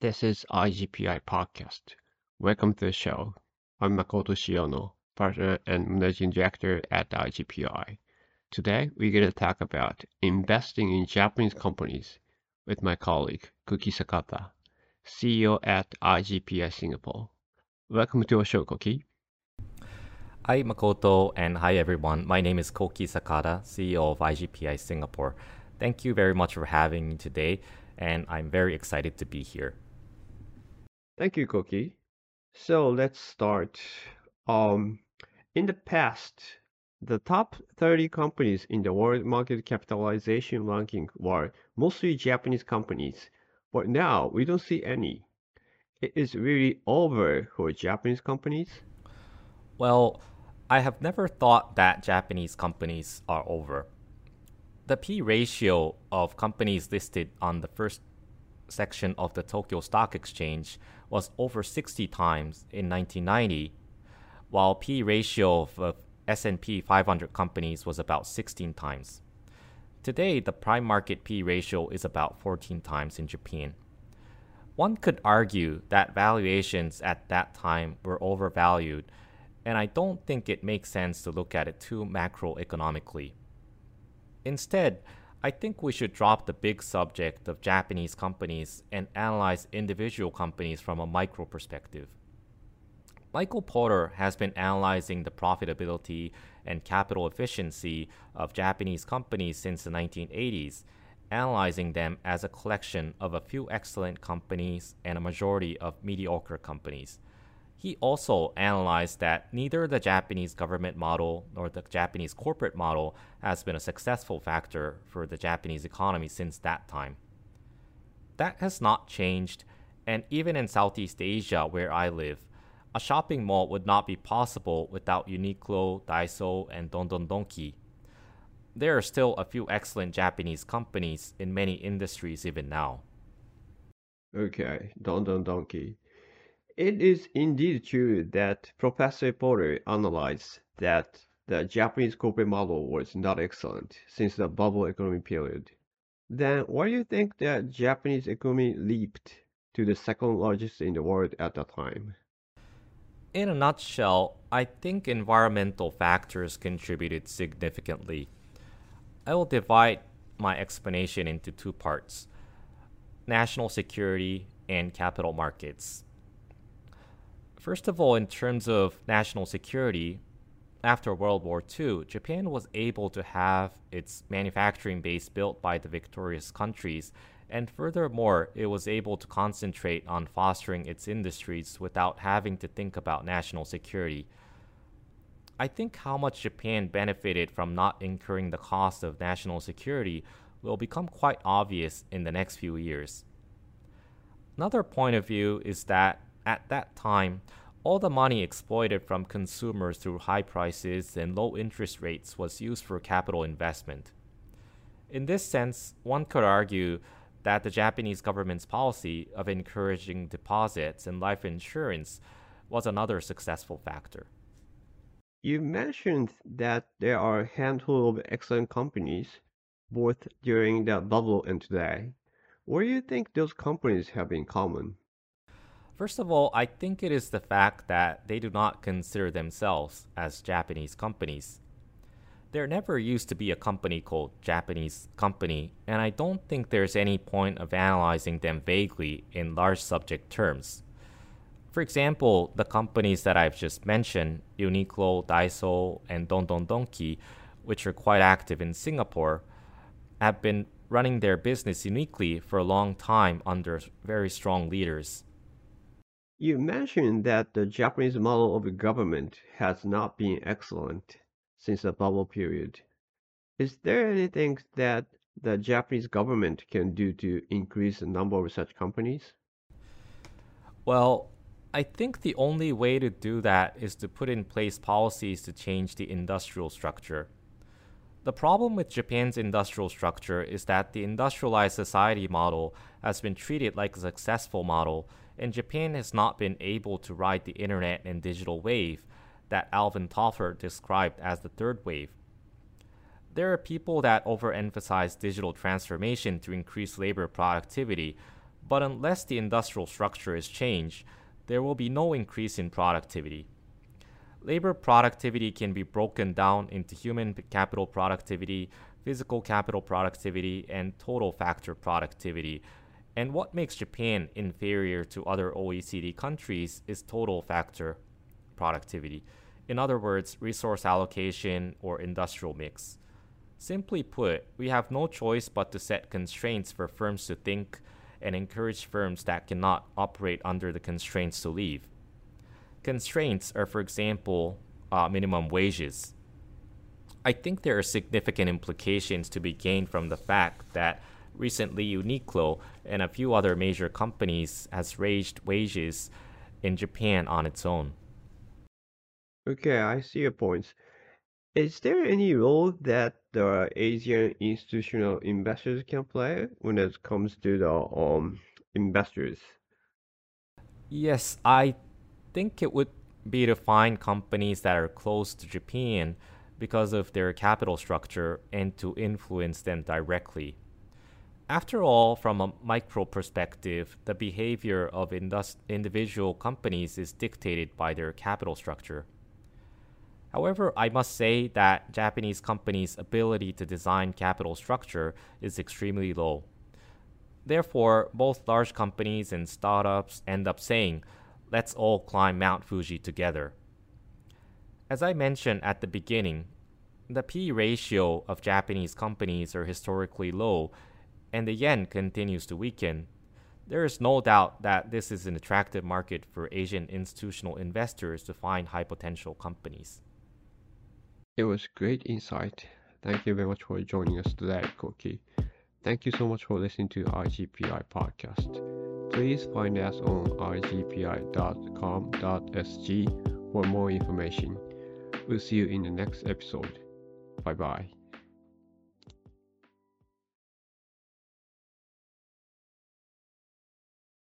This is IGPI Podcast. Welcome to the show. I'm Makoto Shiono, partner and managing director at IGPI. Today, we're going to talk about investing in Japanese companies with my colleague, Kohki Sakata, CEO at IGPI Singapore. Welcome to our show, Kohki. Hi, Makoto, and hi, everyone. My name is Kohki Sakata, CEO of IGPI Singapore. Thank you very much for having me today, and I'm very excited to be here. Thank you, Kohki. So let's start. Um, in the past, the top 30 companies in the world market capitalization ranking were mostly Japanese companies, but now we don't see any. It is really over for Japanese companies. Well, I have never thought that Japanese companies are over. The P ratio of companies listed on the first section of the Tokyo Stock Exchange was over 60 times in 1990, while P ratio of S&P 500 companies was about 16 times. Today, the prime market P ratio is about 14 times in Japan. One could argue that valuations at that time were overvalued and I don't think it makes sense to look at it too macroeconomically. Instead, I think we should drop the big subject of Japanese companies and analyze individual companies from a micro perspective. Michael Porter has been analyzing the profitability and capital efficiency of Japanese companies since the 1980s, analyzing them as a collection of a few excellent companies and a majority of mediocre companies. He also analyzed that neither the Japanese government model nor the Japanese corporate model has been a successful factor for the Japanese economy since that time. That has not changed, and even in Southeast Asia, where I live, a shopping mall would not be possible without Uniqlo, Daiso, and Don Don Donki. There are still a few excellent Japanese companies in many industries even now. Okay, Don Don Donki. It is indeed true that Professor Porter analyzed that the Japanese corporate model was not excellent since the bubble economy period. Then why do you think the Japanese economy leaped to the second largest in the world at that time? In a nutshell, I think environmental factors contributed significantly. I will divide my explanation into two parts national security and capital markets. First of all, in terms of national security, after World War II, Japan was able to have its manufacturing base built by the victorious countries, and furthermore, it was able to concentrate on fostering its industries without having to think about national security. I think how much Japan benefited from not incurring the cost of national security will become quite obvious in the next few years. Another point of view is that at that time, all the money exploited from consumers through high prices and low interest rates was used for capital investment. In this sense, one could argue that the Japanese government's policy of encouraging deposits and life insurance was another successful factor. You mentioned that there are a handful of excellent companies, both during the bubble and today. What do you think those companies have in common? First of all, I think it is the fact that they do not consider themselves as Japanese companies. There never used to be a company called Japanese Company, and I don't think there's any point of analyzing them vaguely in large subject terms. For example, the companies that I've just mentioned, Uniqlo, Daiso, and Don Don Donki, which are quite active in Singapore, have been running their business uniquely for a long time under very strong leaders. You mentioned that the Japanese model of government has not been excellent since the bubble period. Is there anything that the Japanese government can do to increase the number of such companies? Well, I think the only way to do that is to put in place policies to change the industrial structure. The problem with Japan's industrial structure is that the industrialized society model has been treated like a successful model and Japan has not been able to ride the internet and digital wave that Alvin Toffler described as the third wave. There are people that overemphasize digital transformation to increase labor productivity, But unless the industrial structure is changed, there will be no increase in productivity. Labor productivity can be broken down into human capital productivity, physical capital productivity, and total factor productivity. And what makes Japan inferior to other OECD countries is total factor productivity. In other words, resource allocation or industrial mix. Simply put, we have no choice but to set constraints for firms to think and encourage firms that cannot operate under the constraints to leave. Constraints are, for example, uh, minimum wages. I think there are significant implications to be gained from the fact that recently Uniqlo and a few other major companies has raised wages in Japan on its own. Okay, I see your points. Is there any role that the Asian institutional investors can play when it comes to the um investors? Yes, I think it would be to find companies that are close to Japan because of their capital structure and to influence them directly. After all, from a micro perspective, the behavior of indus- individual companies is dictated by their capital structure. However, I must say that Japanese companies' ability to design capital structure is extremely low. Therefore, both large companies and startups end up saying, let's all climb Mount Fuji together. As I mentioned at the beginning, the P ratio of Japanese companies are historically low, and the yen continues to weaken. There is no doubt that this is an attractive market for Asian institutional investors to find high potential companies. It was great insight. Thank you very much for joining us today, Kohki. Thank you so much for listening to IGPI podcast. Please find us on igpi.com.sg for more information. We'll see you in the next episode. Bye bye.